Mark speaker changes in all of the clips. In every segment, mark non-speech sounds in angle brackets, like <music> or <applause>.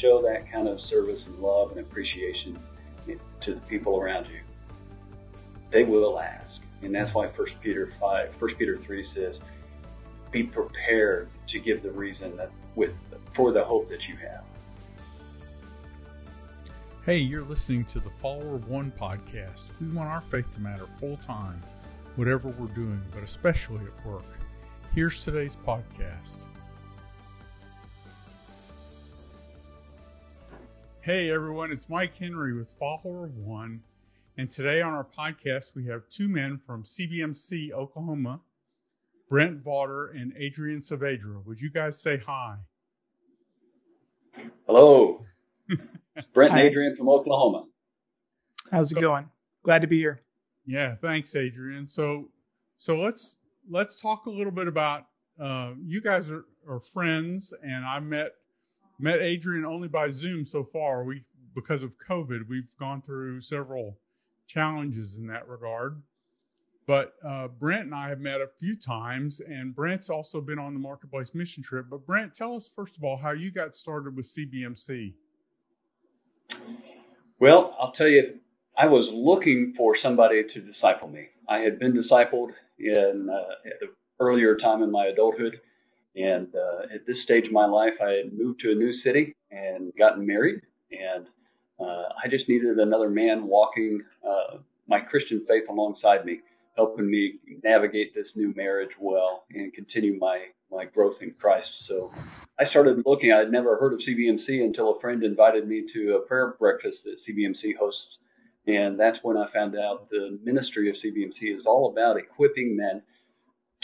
Speaker 1: Show that kind of service and love and appreciation to the people around you, they will ask. And that's why 1 Peter 5, 1 Peter 3 says, be prepared to give the reason that with for the hope that you have.
Speaker 2: Hey, you're listening to the Follower of One podcast. We want our faith to matter full time, whatever we're doing, but especially at work. Here's today's podcast. Hey everyone, it's Mike Henry with Follower of One. And today on our podcast, we have two men from CBMC, Oklahoma, Brent Vaughter and Adrian Saavedra. Would you guys say hi?
Speaker 1: Hello. <laughs> Brent and Adrian from Oklahoma.
Speaker 3: How's it so, going? Glad to be here.
Speaker 2: Yeah, thanks, Adrian. So, so let's let's talk a little bit about uh, you guys are, are friends, and I met met Adrian only by Zoom so far. We because of COVID, we've gone through several challenges in that regard. But uh, Brent and I have met a few times, and Brent's also been on the marketplace mission trip. But Brent, tell us first of all how you got started with CBMC.
Speaker 1: Well, I'll tell you, I was looking for somebody to disciple me. I had been discipled in uh, at the earlier time in my adulthood, and uh, at this stage of my life, I had moved to a new city and gotten married, and uh, I just needed another man walking uh, my Christian faith alongside me, helping me navigate this new marriage well and continue my my growth in Christ. So I started looking. I had never heard of CBMC until a friend invited me to a prayer breakfast that CBMC hosts, and that's when I found out the ministry of CBMC is all about equipping men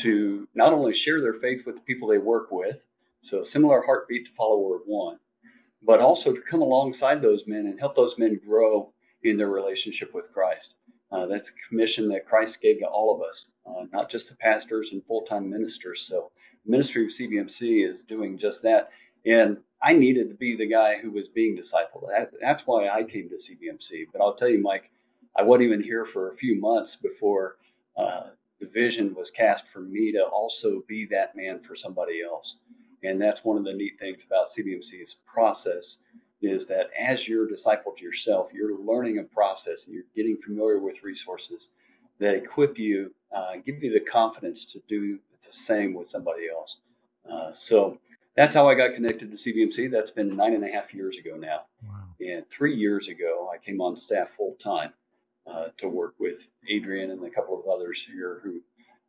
Speaker 1: to not only share their faith with the people they work with, so similar heartbeat to follower of one, but also to come alongside those men and help those men grow in their relationship with Christ. Uh, that's a commission that Christ gave to all of us, uh, not just the pastors and full-time ministers. So, ministry of CBMC is doing just that. And I needed to be the guy who was being discipled. That, that's why I came to CBMC. But I'll tell you, Mike, I wasn't even here for a few months before uh, the vision was cast for me to also be that man for somebody else. And that's one of the neat things about CBMC's process is that as you're discipled to yourself, you're learning a process and you're getting familiar with resources that equip you, uh, give you the confidence to do the same with somebody else. Uh, so that's how I got connected to CBMC. That's been nine and a half years ago now. Wow. And three years ago, I came on staff full time uh, to work with Adrian and a couple of others here who,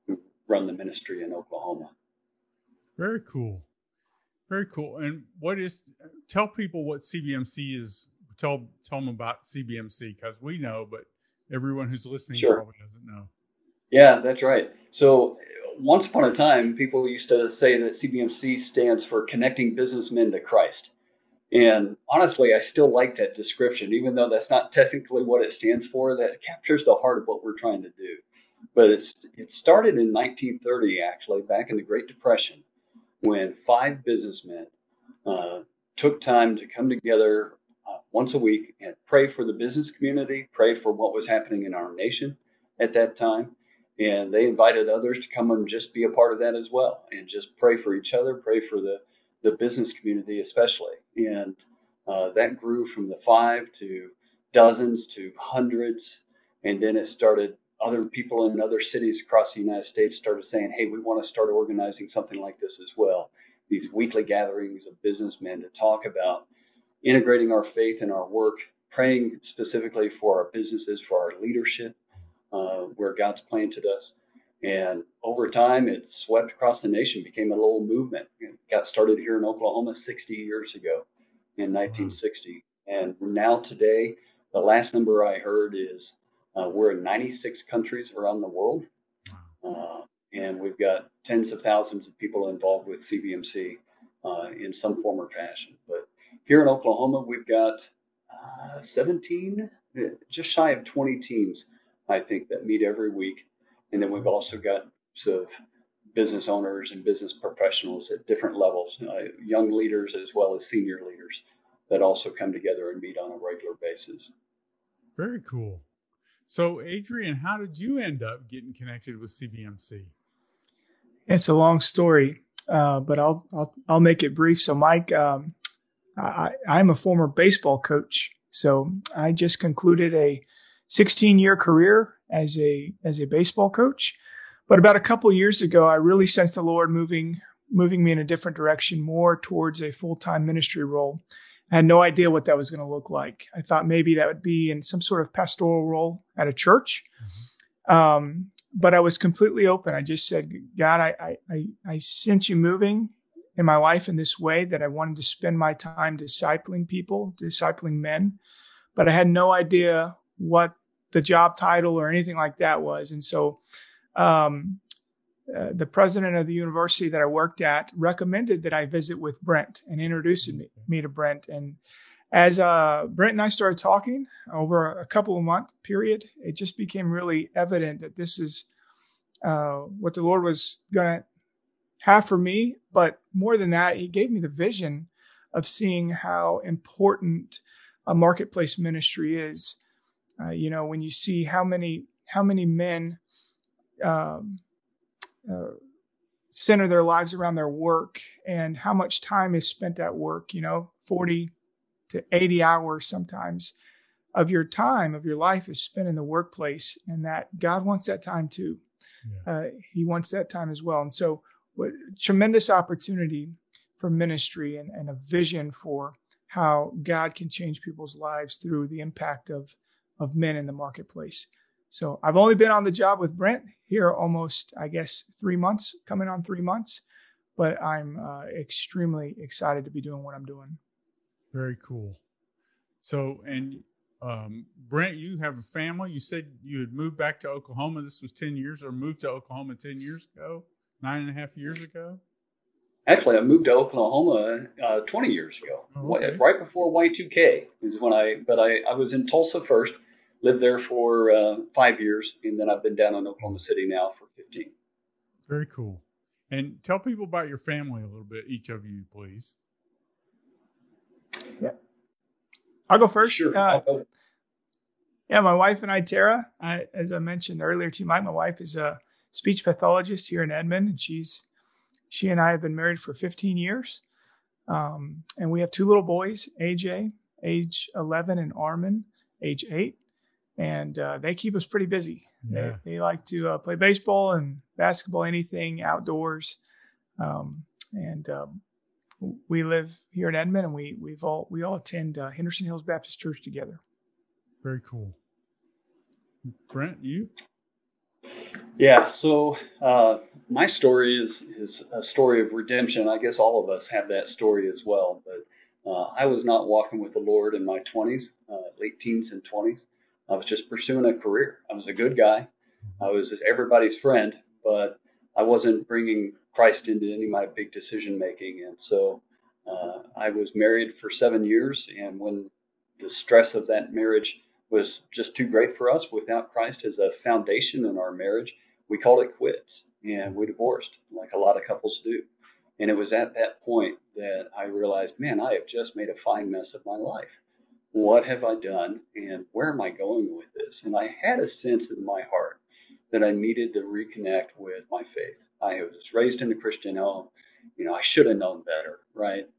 Speaker 1: who run the ministry in Oklahoma.
Speaker 2: Very cool. Very cool. And what is, tell people what CBMC is. Tell, tell them about CBMC because we know, but everyone who's listening sure. probably doesn't know.
Speaker 1: Yeah, that's right. So once upon a time, people used to say that CBMC stands for Connecting Businessmen to Christ. And honestly, I still like that description, even though that's not technically what it stands for. That captures the heart of what we're trying to do. But it's it started in 1930, actually, back in the Great Depression, when five businessmen uh, took time to come together uh, once a week and pray for the business community, pray for what was happening in our nation at that time. And they invited others to come and just be a part of that as well and just pray for each other, pray for the the business community especially. And uh, that grew from the five to dozens to hundreds. And then it started, other people in other cities across the United States started saying, hey, we want to start organizing something like this as well. These weekly gatherings of businessmen to talk about integrating our faith in our work, praying specifically for our businesses, for our leadership, uh, where God's planted us. And over time, it swept across the nation, became a little movement. It got started here in Oklahoma 60 years ago in 1960. And now today, the last number I heard is uh, we're in 96 countries around the world. Uh, and we've got tens of thousands of people involved with CBMC uh, in some form or fashion. But here in Oklahoma, we've got uh, 17, just shy of 20 teams, I think, that meet every week and then we've also got sort of business owners and business professionals at different levels, uh, young leaders as well as senior leaders that also come together and meet on a regular basis.
Speaker 2: Very cool. So, Adrian, how did you end up getting connected with CBMC?
Speaker 3: It's a long story, uh, but I'll, I'll I'll make it brief. So, Mike, um, I, I'm a former baseball coach, so I just concluded a 16 year career as a as a baseball coach. But about a couple years ago, I really sensed the Lord moving moving me in a different direction, more towards a full time ministry role. I had no idea what that was going to look like. I thought maybe that would be in some sort of pastoral role at a church. Mm-hmm. Um, but I was completely open. I just said, God, I, I, I sense you moving in my life in this way that I wanted to spend my time discipling people, discipling men, but I had no idea what the job title or anything like that was. And so, um, uh, the president of the university that I worked at recommended that I visit with Brent and introduced me, me to Brent. And as uh, Brent and I started talking over a couple of month period, it just became really evident that this is uh, what the Lord was going to have for me. But more than that, He gave me the vision of seeing how important a marketplace ministry is. Uh, you know, when you see how many how many men um, uh, center their lives around their work and how much time is spent at work, you know, 40 to 80 hours sometimes of your time, of your life is spent in the workplace, and that God wants that time too. Yeah. Uh, he wants that time as well. And so, what tremendous opportunity for ministry and, and a vision for how God can change people's lives through the impact of of men in the marketplace. So I've only been on the job with Brent here almost, I guess, three months, coming on three months, but I'm uh, extremely excited to be doing what I'm doing.
Speaker 2: Very cool. So, and um, Brent, you have a family. You said you had moved back to Oklahoma. This was 10 years or moved to Oklahoma 10 years ago, nine and a half years ago?
Speaker 1: Actually, I moved to Oklahoma uh, 20 years ago, oh, okay. right before Y2K is when I, but I, I was in Tulsa first lived there for uh, five years, and then I've been down in Oklahoma City now for 15.
Speaker 2: Very cool. And tell people about your family a little bit, each of you, please.
Speaker 3: Yeah. I'll go first.
Speaker 1: Sure. Uh, go.
Speaker 3: Yeah, my wife and I, Tara, I, as I mentioned earlier to you, Mike, my wife is a speech pathologist here in Edmond, and she's she and I have been married for 15 years. Um, and we have two little boys, AJ, age 11, and Armin, age 8 and uh, they keep us pretty busy. Yeah. They, they like to uh, play baseball and basketball, anything outdoors. Um, and um, we live here in Edmond, and we we've all we all attend uh, Henderson Hills Baptist Church together.
Speaker 2: Very cool. Brent, you?
Speaker 1: Yeah. So uh, my story is is a story of redemption. I guess all of us have that story as well. But uh, I was not walking with the Lord in my 20s, uh, late teens and 20s. I was just pursuing a career. I was a good guy. I was everybody's friend, but I wasn't bringing Christ into any of my big decision making. And so uh, I was married for seven years. And when the stress of that marriage was just too great for us without Christ as a foundation in our marriage, we called it quits and we divorced, like a lot of couples do. And it was at that point that I realized, man, I have just made a fine mess of my life what have I done and where am I going with this? And I had a sense in my heart that I needed to reconnect with my faith. I was raised in a Christian home. You know, I should have known better, right?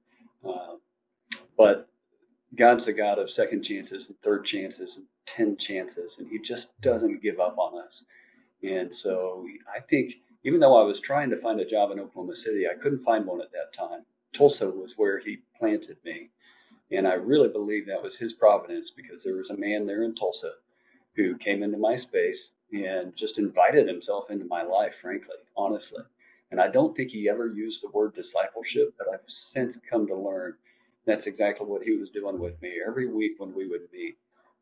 Speaker 1: Uh, but God's a God of second chances and third chances and ten chances, and He just doesn't give up on us. And so I think even though I was trying to find a job in Oklahoma City, I couldn't find one at that time. Tulsa was where He planted me. And I really believe that was his providence because there was a man there in Tulsa who came into my space and just invited himself into my life, frankly, honestly. And I don't think he ever used the word discipleship, but I've since come to learn that's exactly what he was doing with me every week when we would meet.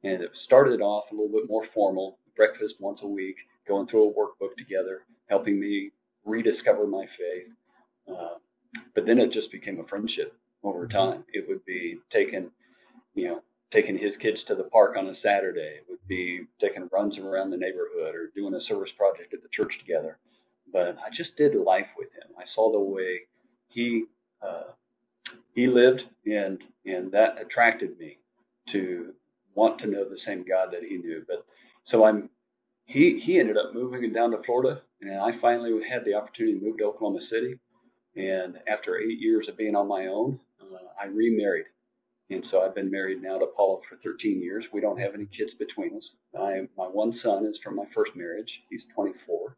Speaker 1: And it started off a little bit more formal, breakfast once a week, going through a workbook together, helping me rediscover my faith. Uh, but then it just became a friendship over mm-hmm. time. It would be taking, you know, taking his kids to the park on a Saturday. It would be taking runs around the neighborhood or doing a service project at the church together. But I just did life with him. I saw the way he uh, he lived, and and that attracted me to want to know the same God that he knew. But so I'm he he ended up moving down to Florida, and I finally had the opportunity to move to Oklahoma City. And after eight years of being on my own, uh, I remarried And so I've been married now to Paula for 13 years. We don't have any kids between us. I, my one son is from my first marriage. He's 24.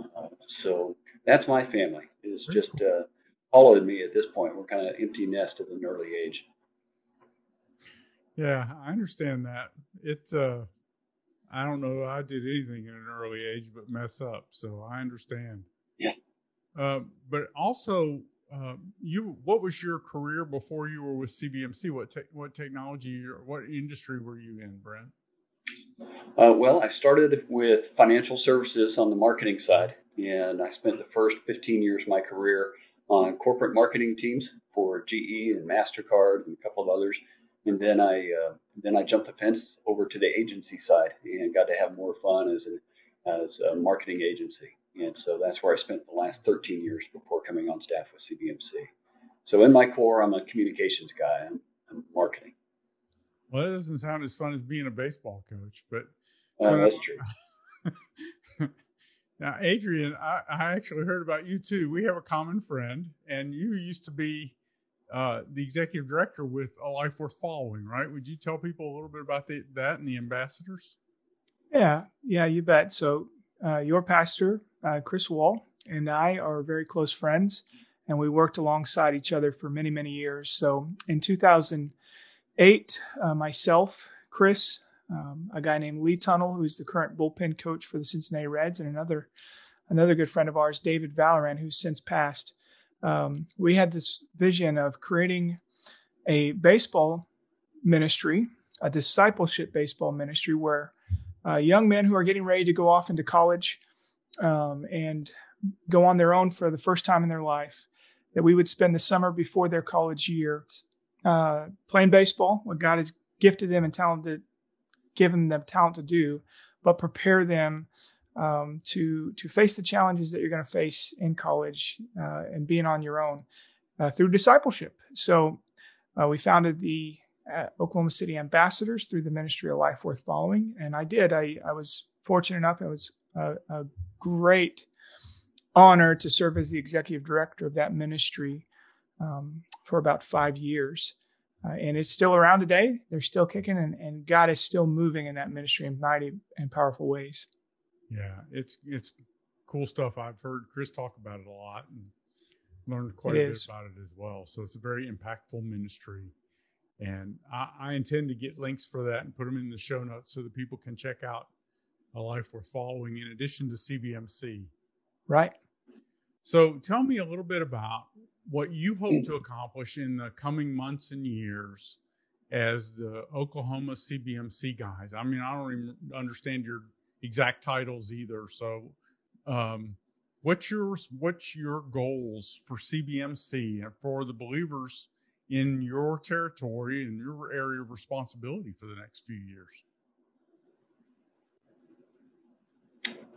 Speaker 1: Uh, so that's my family. It's just uh, Paula and me at this point. We're kind of empty nest at an early age.
Speaker 2: Yeah, I understand that. It's uh I don't know I did anything at an early age but mess up, so I understand.
Speaker 1: Yeah.
Speaker 2: Uh, but also, uh, you what was your career before you were with CBMC? What te- what technology or what industry were you in, Brent?
Speaker 1: Uh, well, I started with financial services on the marketing side, and I spent the first 15 years of my career on corporate marketing teams for GE and Mastercard and a couple of others and then I uh, then I jumped the fence over to the agency side and got to have more fun as an as a marketing agency. And so that's where I spent the last 13 years before coming on staff with CBMC. So in my core, I'm a communications guy. I'm, I'm marketing.
Speaker 2: Well, that doesn't sound as fun as being a baseball coach, but
Speaker 1: uh, so that's
Speaker 2: true. <laughs> now, Adrian, I, I actually heard about you too. We have a common friend, and you used to be uh, the executive director with a life worth following, right? Would you tell people a little bit about the, that and the ambassadors?
Speaker 3: Yeah, yeah, you bet. So uh, your pastor, uh, Chris Wall, and I are very close friends, and we worked alongside each other for many, many years. So in 2008, uh, myself, Chris, um, a guy named Lee Tunnell, who's the current bullpen coach for the Cincinnati Reds, and another another good friend of ours, David Valoran, who's since passed um, we had this vision of creating a baseball ministry, a discipleship baseball ministry, where uh, young men who are getting ready to go off into college um, and go on their own for the first time in their life, that we would spend the summer before their college year uh, playing baseball, what God has gifted them and talented, given them talent to do, but prepare them um, to to face the challenges that you're going to face in college uh, and being on your own uh, through discipleship. So uh, we founded the uh, Oklahoma City Ambassadors through the Ministry of Life Worth Following, and I did. I, I was fortunate enough. I was a, a great honor to serve as the executive director of that ministry um, for about five years. Uh, and it's still around today. They're still kicking, and, and God is still moving in that ministry in mighty and powerful ways.
Speaker 2: Yeah, it's it's cool stuff. I've heard Chris talk about it a lot and learned quite it a is. bit about it as well. So it's a very impactful ministry. And I, I, intend to get links for that and put them in the show notes so that people can check out a life worth following in addition to CBMC.
Speaker 3: Right.
Speaker 2: So tell me a little bit about what you hope to accomplish in the coming months and years as the Oklahoma CBMC guys. I mean, I don't even understand your exact titles either. So, um, what's your what's your goals for CBMC and for the believers in your territory and your area of responsibility for the next few years?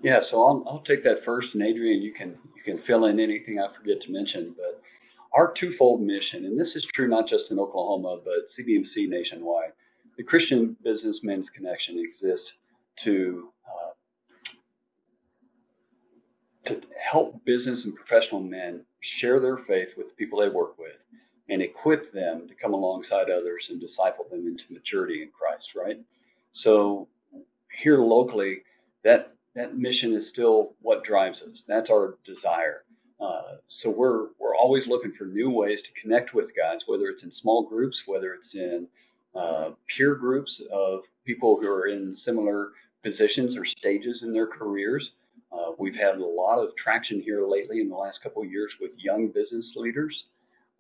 Speaker 1: Yeah, so I'll, I'll take that first, and Adrian, you can you can fill in anything I forget to mention. But our twofold mission, and this is true not just in Oklahoma, but CBMC nationwide, the Christian Businessmen's Connection exists to uh, to help business and professional men share their faith with the people they work with and equip them to come alongside others and disciple them into maturity in Christ, right? So here locally, that that mission is still what drives us. That's our desire. Uh, so we're we're always looking for new ways to connect with guys, whether it's in small groups, whether it's in uh, peer groups of people who are in similar positions or stages in their careers, uh, we've had a lot of traction here lately in the last couple of years with young business leaders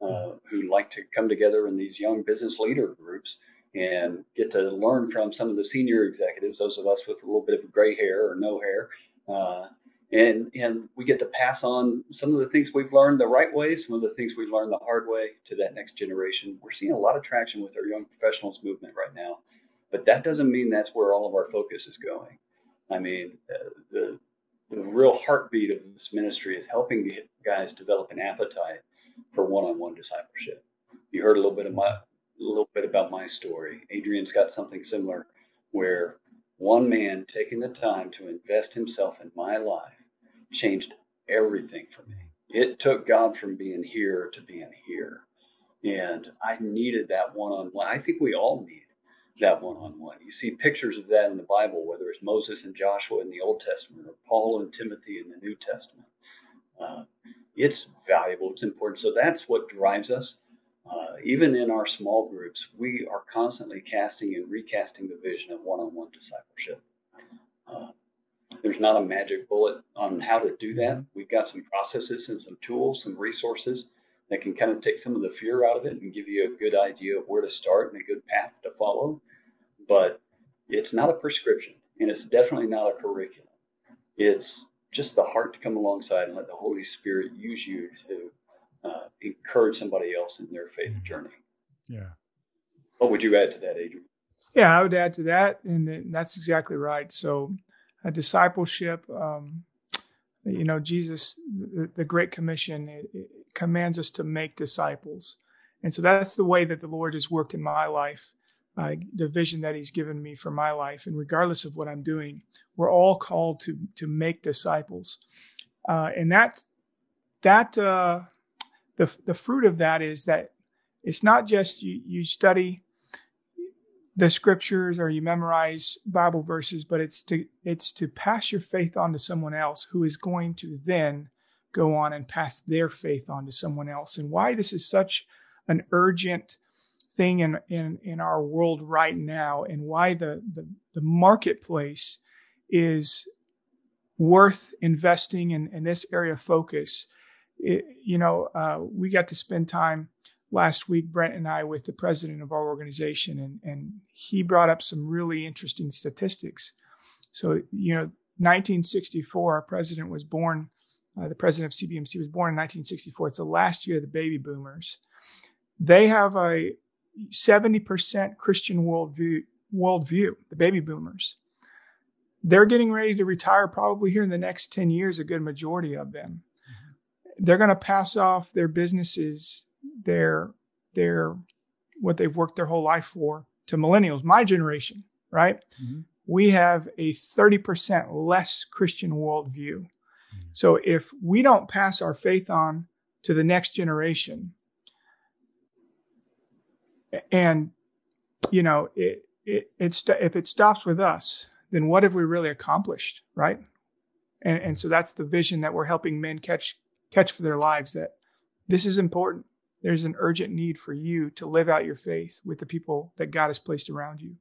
Speaker 1: uh, who like to come together in these young business leader groups and get to learn from some of the senior executives, those of us with a little bit of gray hair or no hair. Uh, and, and we get to pass on some of the things we've learned the right way, some of the things we've learned the hard way to that next generation. We're seeing a lot of traction with our young professionals movement right now, but that doesn't mean that's where all of our focus is going. I mean, uh, the the real heartbeat of this ministry is helping the guys develop an appetite for one-on-one discipleship. You heard a little bit of my a little bit about my story. Adrian's got something similar where one man taking the time to invest himself in my life changed everything for me. It took God from being here to being here. And I needed that one on one. I think we all need that one on one. You see pictures of that in the Bible, whether it's Moses and Joshua in the Old Testament or Paul and Timothy in the New Testament. Uh, it's valuable, it's important. So that's what drives us. Uh, even in our small groups, we are constantly casting and recasting the vision of one on one discipleship. Uh, there's not a magic bullet on how to do that. We've got some processes and some tools, some resources that can kind of take some of the fear out of it and give you a good idea of where to start and a good path to follow. But it's not a prescription, and it's definitely not a curriculum. It's just the heart to come alongside and let the Holy Spirit use you to uh, encourage somebody else in their faith journey.
Speaker 2: Yeah.
Speaker 1: What would you add to that, Adrian?
Speaker 3: Yeah, I would add to that, and that's exactly right. So, a discipleship, um, you know, Jesus, the, the Great Commission, it, it commands us to make disciples. And so that's the way that the Lord has worked in my life, uh, the vision that He's given me for my life. And regardless of what I'm doing, we're all called to to make disciples. Uh, and that that uh, the the fruit of that is that it's not just you, you study the scriptures or you memorize Bible verses, but it's to it's to pass your faith on to someone else who is going to then go on and pass their faith on to someone else. And why this is such an urgent thing in in, in our world right now, and why the, the, the marketplace is worth investing in, in this area of focus. It, you know, uh, we got to spend time last week, Brent and I, with the president of our organization, and, and he brought up some really interesting statistics. So, you know, 1964, our president was born, uh, the president of CBMC was born in 1964. It's the last year of the baby boomers. They have a 70% Christian worldview, worldview, the baby boomers. They're getting ready to retire probably here in the next 10 years, a good majority of them. They're going to pass off their businesses their their what they've worked their whole life for to millennials, my generation, right? Mm-hmm. We have a 30% less Christian worldview. Mm-hmm. So if we don't pass our faith on to the next generation, and you know, it, it, it if it stops with us, then what have we really accomplished, right? And, and so that's the vision that we're helping men catch catch for their lives. That this is important there's an urgent need for you to live out your faith with the people that God has placed around you.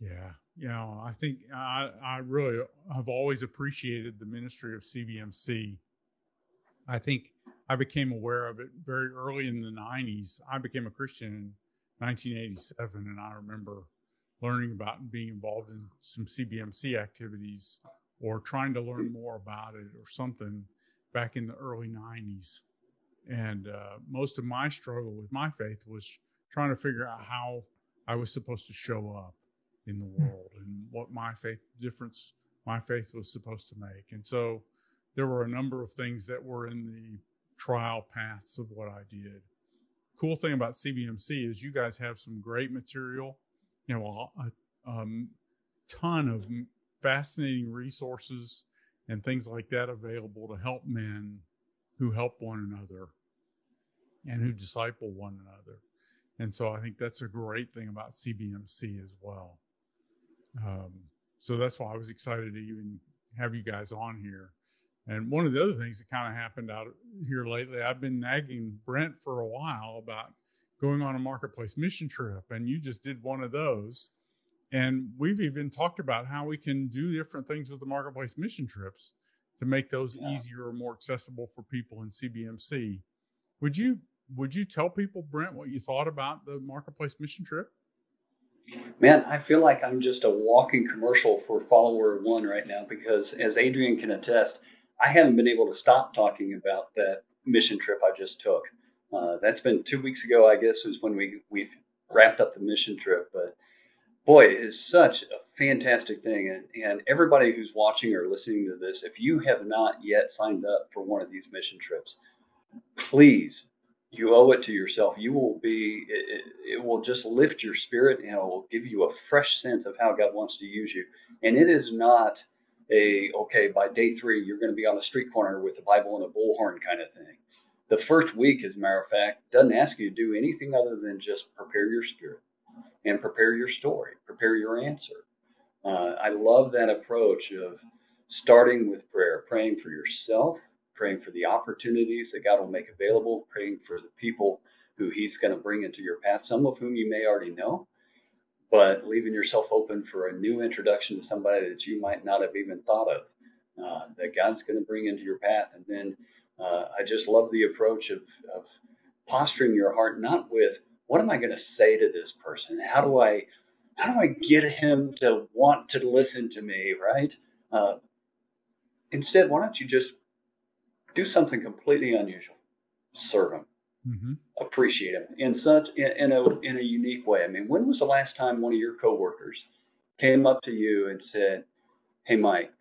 Speaker 2: Yeah. You know, I think I, I really have always appreciated the ministry of CBMC. I think I became aware of it very early in the 90s. I became a Christian in 1987, and I remember learning about and being involved in some CBMC activities or trying to learn more about it or something back in the early 90s. And uh, most of my struggle with my faith was trying to figure out how I was supposed to show up in the hmm. world and what my faith difference my faith was supposed to make. And so there were a number of things that were in the trial paths of what I did. Cool thing about CBMC is you guys have some great material, you know, a, a um, ton of fascinating resources and things like that available to help men who help one another and who disciple one another. And so I think that's a great thing about CBMC as well. Um, so that's why I was excited to even have you guys on here. And one of the other things that kind of happened out here lately, I've been nagging Brent for a while about going on a marketplace mission trip, and you just did one of those. And we've even talked about how we can do different things with the marketplace mission trips to make those yeah. easier or more accessible for people in CBMC. Would you would you tell people, Brent, what you thought about the marketplace mission trip?
Speaker 1: Man, I feel like I'm just a walking commercial for Follower One right now because, as Adrian can attest, I haven't been able to stop talking about that mission trip I just took. Uh, that's been two weeks ago, I guess, was when we we wrapped up the mission trip. But boy, it is such a fantastic thing. And, and everybody who's watching or listening to this, if you have not yet signed up for one of these mission trips, please, you owe it to yourself. You will be, it, it will just lift your spirit and it will give you a fresh sense of how God wants to use you. And it is not a, okay, by day three, you're going to be on the street corner with the Bible and a bullhorn kind of thing. the first week, as a matter of fact, doesn't ask you to do anything other than just prepare your spirit and prepare your story, prepare your answer. Uh, I love that approach of starting with prayer, praying for yourself, praying for the opportunities that God will make available, praying for the people who He's going to bring into your path, some of whom you may already know, but leaving yourself open for a new introduction to somebody that you might not have even thought of, uh, that God's going to bring into your path. And then uh, I just love the approach of, of posturing your heart not with what am I going to say to this person? How do I how do I get him to want to listen to me? Right? Uh, instead, why don't you just do something completely unusual? Serve him, mm-hmm. appreciate him in such in, in a in a unique way. I mean, when was the last time one of your coworkers came up to you and said, "Hey, Mike,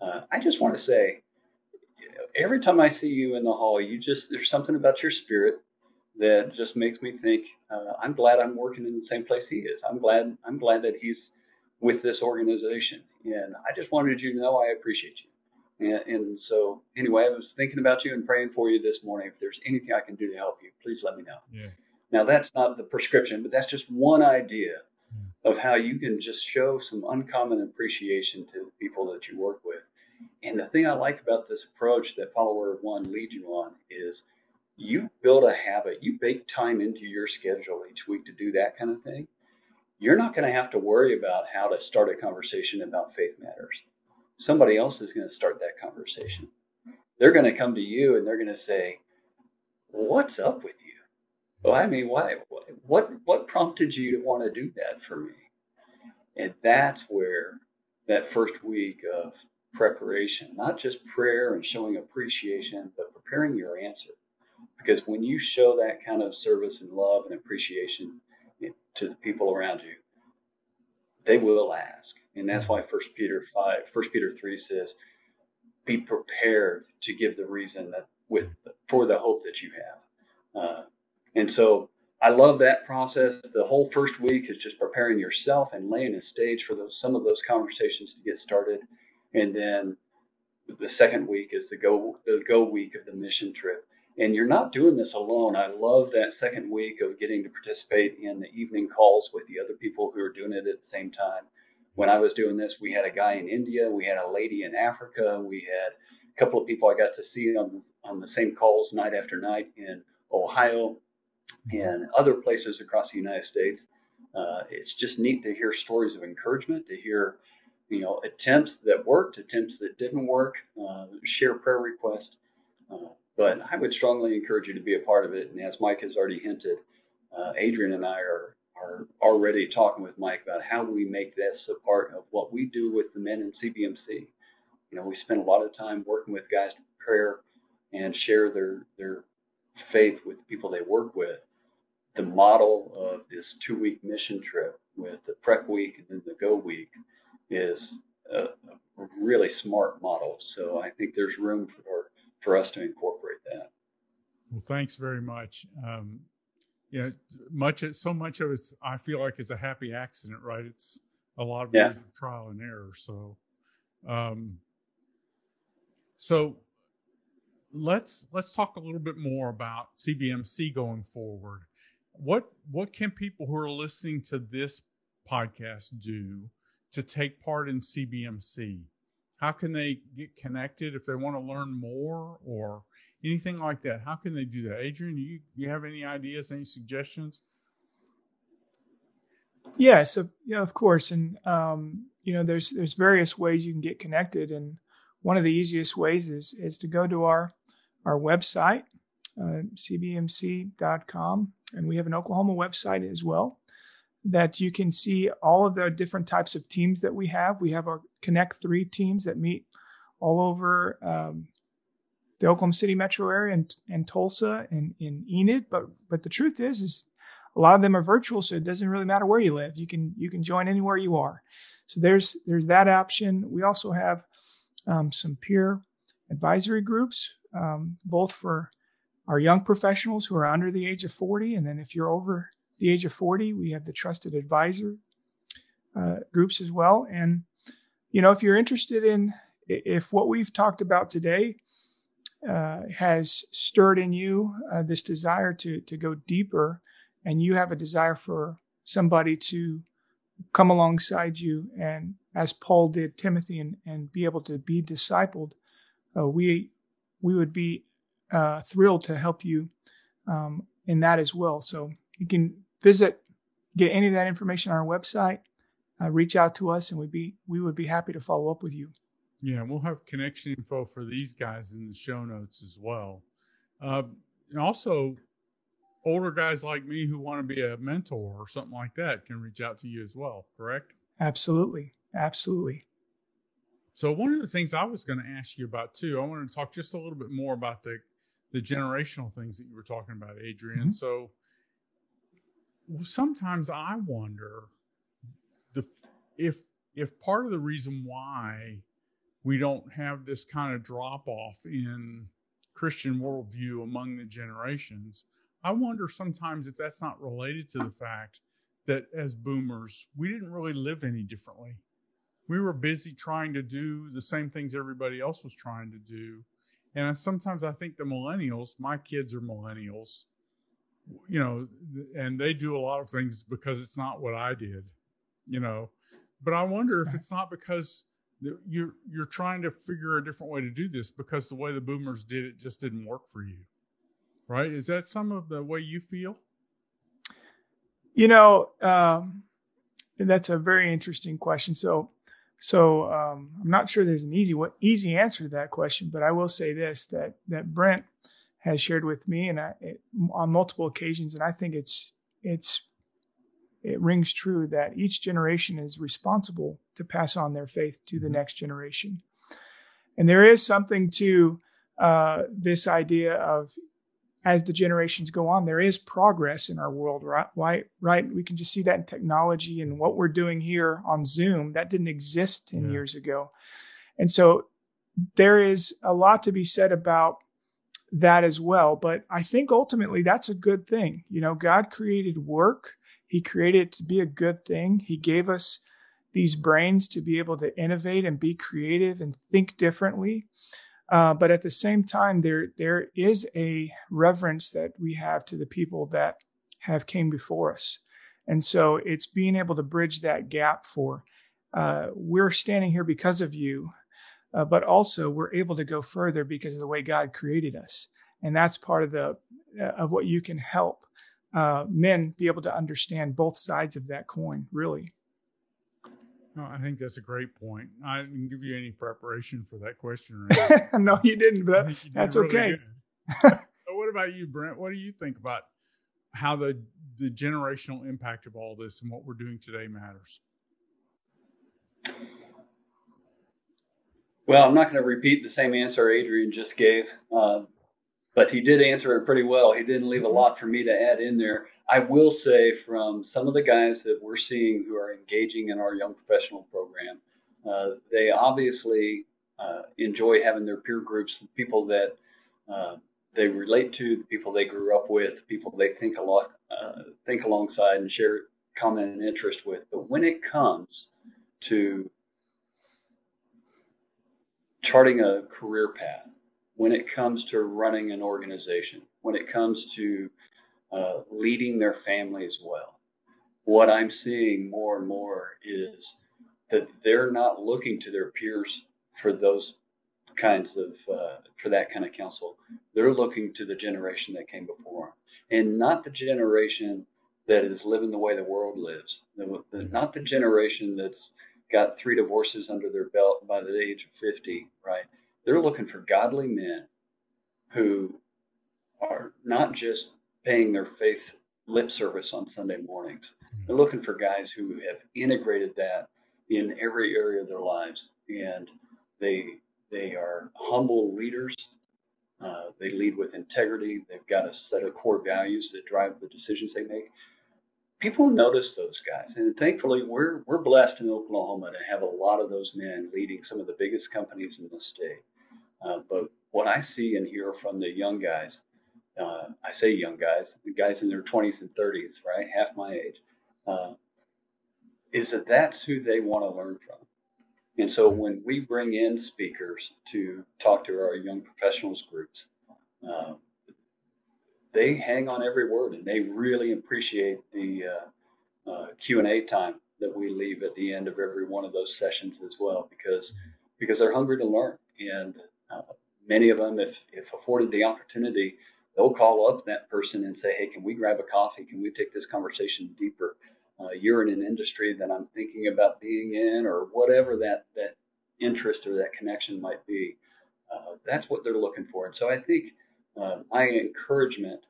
Speaker 1: uh, I just want to say every time I see you in the hall, you just there's something about your spirit that just makes me think uh, I'm glad I'm working in the same place he is. I'm glad I'm glad that he's with this organization, and I just wanted you to know I appreciate you. And, and so anyway, I was thinking about you and praying for you this morning. If there's anything I can do to help you, please let me know.
Speaker 2: Yeah.
Speaker 1: Now that's not the prescription, but that's just one idea yeah. of how you can just show some uncommon appreciation to people that you work with and the thing I like about this approach that follower one leads you on is you build a habit, you bake time into your schedule each week to do that kind of thing. You're not going to have to worry about how to start a conversation about faith matters. Somebody else is going to start that conversation. They're going to come to you and they're going to say, "What's up with you?" Well, I mean, why? What what prompted you to want to do that for me? And that's where that first week of preparation, not just prayer and showing appreciation, but preparing your answer. Because when you show that kind of service and love and appreciation to the people around you, they will ask. And that's why First Peter five, First Peter three says, "Be prepared to give the reason that with for the hope that you have." Uh, and so I love that process. The whole first week is just preparing yourself and laying a stage for those some of those conversations to get started and then the second week is the go the go week of the mission trip. And you're not doing this alone. I love that second week of getting to participate in the evening calls with the other people who are doing it at the same time. When I was doing this, we had a guy in India, we had a lady in Africa, we had a couple of people I got to see on on the same calls night after night in Ohio and other places across the United States. Uh, it's just neat to hear stories of encouragement, to hear you know, attempts that worked, attempts that didn't work, uh, share prayer requests. Uh, but I would strongly encourage you to be a part of it. And as Mike has already hinted, uh, Adrian and I are, are already talking with Mike about how we make this a part of what we do with the men in CBMC. You know, we spend a lot of time working with guys to prayer and share their, their faith with the people they work with. The model of this two week mission trip with the prep week and then the go week is a, a really smart model. So I think there's room for for us to incorporate that.
Speaker 2: Well, thanks very much. Um, know, much so much of it, I feel like is a happy accident, right? It's a lot of yeah. years of trial and error. So, um, so let's let's talk a little bit more about CBMC going forward. What what can people who are listening to this podcast do to take part in CBMC? How can they get connected if they want to learn more or anything like that? How can they do that? Adrian, you you have any ideas, any suggestions?
Speaker 3: Yeah, so yeah, of course, and um, you know, there's there's various ways you can get connected, and one of the easiest ways is is to go to our our website, uh, cbmc.com, and we have an Oklahoma website as well that you can see all of the different types of teams that we have. We have our Connect Three teams that meet all over um, the Oklahoma City metro area and, and Tulsa and in Enid. But but the truth is, is a lot of them are virtual, so it doesn't really matter where you live. You can you can join anywhere you are. So there's there's that option. We also have um, some peer advisory groups, um, both for our young professionals who are under the age of 40, and then if you're over the age of 40. We have the trusted advisor uh, groups as well. And, you know, if you're interested in, if what we've talked about today uh, has stirred in you uh, this desire to to go deeper, and you have a desire for somebody to come alongside you and as Paul did Timothy and, and be able to be discipled, uh, we we would be uh, thrilled to help you um, in that as well. So you can visit, get any of that information on our website, uh, reach out to us, and we'd be we would be happy to follow up with you.
Speaker 2: Yeah, we'll have connection info for these guys in the show notes as well. Uh, and also, older guys like me who want to be a mentor or something like that can reach out to you as well, correct?
Speaker 3: Absolutely. Absolutely.
Speaker 2: So one of the things I was going to ask you about too, I wanted to talk just a little bit more about the the generational things that you were talking about, Adrian. Mm-hmm. So sometimes I wonder the if if part of the reason why we don't have this kind of drop off in Christian worldview among the generations, I wonder sometimes if that's not related to the fact that as boomers, we didn't really live any differently. We were busy trying to do the same things everybody else was trying to do. And I, sometimes I think the millennials, my kids are millennials, you know, and they do a lot of things because it's not what I did, you know. But I wonder if it's not because you're you're trying to figure a different way to do this because the way the boomers did it just didn't work for you, right? Is that some of the way you feel?
Speaker 3: You know, um, that's a very interesting question. So, so um, I'm not sure there's an easy what easy answer to that question, but I will say this: that that Brent has shared with me, and I, it, on multiple occasions, and I think it's it's it rings true that each generation is responsible to pass on their faith to the mm-hmm. next generation, and there is something to uh, this idea of as the generations go on, there is progress in our world, right? Right, right. We can just see that in technology and what we're doing here on Zoom. That didn't exist 10 yeah. years ago. And so there is a lot to be said about that as well. But I think ultimately that's a good thing. You know, God created work, He created it to be a good thing. He gave us these brains to be able to innovate and be creative and think differently. Uh, but at the same time, there there is a reverence that we have to the people that have came before us, and so it's being able to bridge that gap for uh, we're standing here because of you, uh, but also we're able to go further because of the way God created us, and that's part of the uh, of what you can help uh, men be able to understand both sides of that coin, really.
Speaker 2: No, I think that's a great point. I didn't give you any preparation for that question. <laughs>
Speaker 3: no, you didn't, but you that's really okay. <laughs>
Speaker 2: so what about you, Brent? What do you think about how the the generational impact of all this and what we're doing today matters?
Speaker 1: Well, I'm not going to repeat the same answer Adrian just gave, uh, but he did answer it pretty well. He didn't leave a lot for me to add in there. I will say from some of the guys that we're seeing who are engaging in our young professional program, uh, they obviously uh, enjoy having their peer groups, the people that uh, they relate to, the people they grew up with, people they think a lot, uh, think alongside and share common interest with. But when it comes to charting a career path, when it comes to running an organization, when it comes to uh, leading their families well. What I'm seeing more and more is that they're not looking to their peers for those kinds of uh, for that kind of counsel. They're looking to the generation that came before them, and not the generation that is living the way the world lives. The, not the generation that's got three divorces under their belt by the age of 50, right? They're looking for godly men who are not just paying their faith lip service on Sunday mornings. They're looking for guys who have integrated that in every area of their lives, and they they are humble leaders. Uh, they lead with integrity. They've got a set of core values that drive the decisions they make. People notice those guys, and thankfully, we're we're blessed in Oklahoma to have a lot of those men leading some of the biggest companies in the state. Uh, but what I see and hear from the young guys uh, I say young guys, the guys in their 20s and 30s, right, half my age, uh, is that that's who they want to learn from. And so when we bring in speakers to talk to our young professionals groups, uh, they hang on every word and they really appreciate the uh, uh, Q&A time that we leave at the end of every one of those sessions as well because because they're hungry to learn. And uh, many of them if if afforded the opportunity they'll call up that person and say hey can we grab a coffee? Can we take this conversation deeper? Uh, you're in an industry that I'm thinking about being in or whatever that that interest or that connection might be. Uh, that's what they're looking for. And so I think uh, my encouragement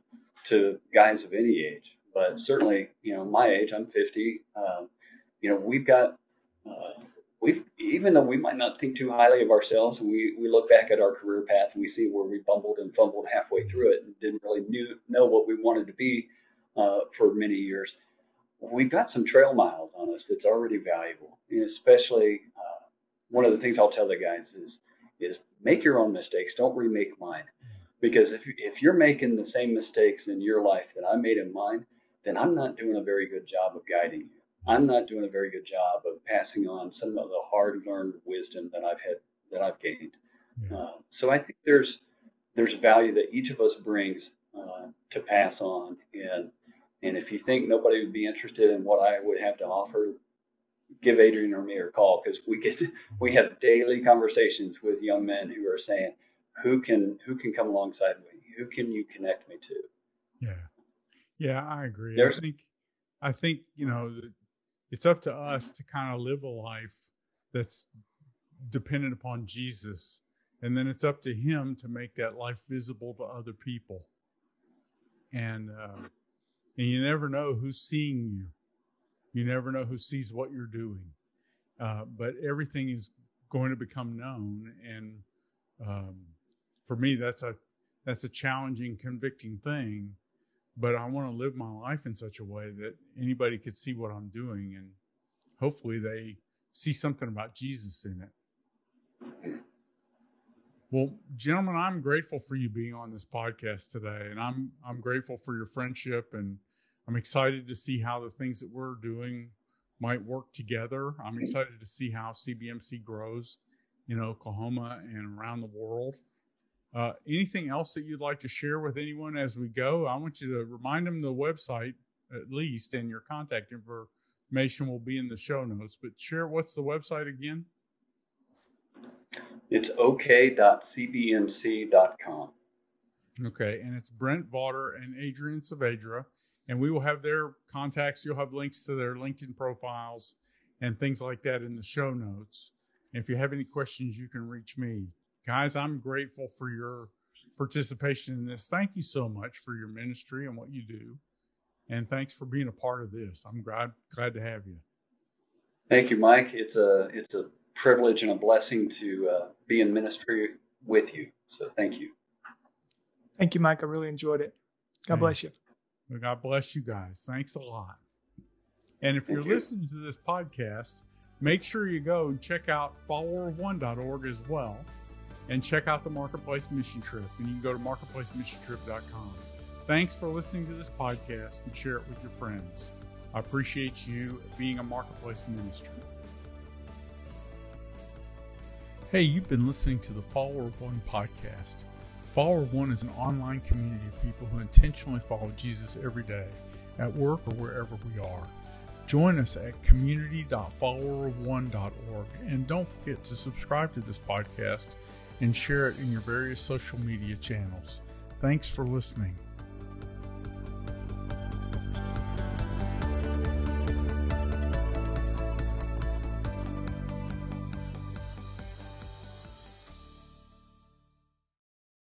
Speaker 1: to guys of any age but certainly you know my age I'm 50 um, you know, we've got, uh, we've, even though we might not think too highly of ourselves, we, we look back at our career path and we see where we bumbled and fumbled halfway through it and didn't really knew, know what we wanted to be uh, for many years. We've got some trail miles on us that's already valuable, and especially uh, one of the things I'll tell the guys is is make your own mistakes. Don't remake mine, because if if you're making the same mistakes in your life that I made in mine, then I'm not doing a very good job of guiding you. I'm not doing a very good job of passing on some of the hard-learned wisdom that I've had that I've gained. Yeah. Uh, so I think there's there's value that each of us brings uh, to pass on, and and if you think nobody would be interested in what I would have to offer, give Adrian or me a call because we get <laughs> we have daily conversations with young men who are saying, who can who can come alongside me, who can you connect me to?
Speaker 2: Yeah, yeah, I agree. There's, I think I think you know it's up to us to kind of live a life that's dependent upon Jesus. And then it's up to him to make that life visible to other people. And, uh, and you never know who's seeing you. You never know who sees what you're doing. Uh, but everything is going to become known. And um, for me, that's a that's a challenging, convicting thing but I want to live my life in such a way that anybody could see what I'm doing and hopefully they see something about Jesus in it. Well, gentlemen, I'm grateful for you being on this podcast today and I'm I'm grateful for your friendship and I'm excited to see how the things that we're doing might work together. I'm excited to see how CBMC grows in Oklahoma and around the world. Uh, anything else that you'd like to share with anyone as we go? I want you to remind them the website at least, and your contact information will be in the show notes. But share what's the website again?
Speaker 1: It's ok.cbmc.com.
Speaker 2: Okay, and it's Brent Vaughter and Adrian Saavedra, and we will have their contacts. You'll have links to their LinkedIn profiles and things like that in the show notes. And if you have any questions, you can reach me guys, I'm grateful for your participation in this. Thank you so much for your ministry and what you do. And thanks for being a part of this. I'm glad glad to have you.
Speaker 1: Thank you, Mike. It's a it's a privilege and a blessing to uh, be in ministry with you. So thank you.
Speaker 3: Thank you, Mike. I really enjoyed it. God bless you.
Speaker 2: Well, God bless you guys. Thanks a lot. And if you're you. listening to this podcast, make sure you go and check out followerofone.org as well and check out the Marketplace Mission Trip. And you can go to marketplacemissiontrip.com. Thanks for listening to this podcast and share it with your friends. I appreciate you being a Marketplace ministry. Hey, you've been listening to the Follower of One podcast. Follower of One is an online community of people who intentionally follow Jesus every day, at work or wherever we are. Join us at community.followerofone.org and don't forget to subscribe to this podcast and share it in your various social media channels. Thanks for listening.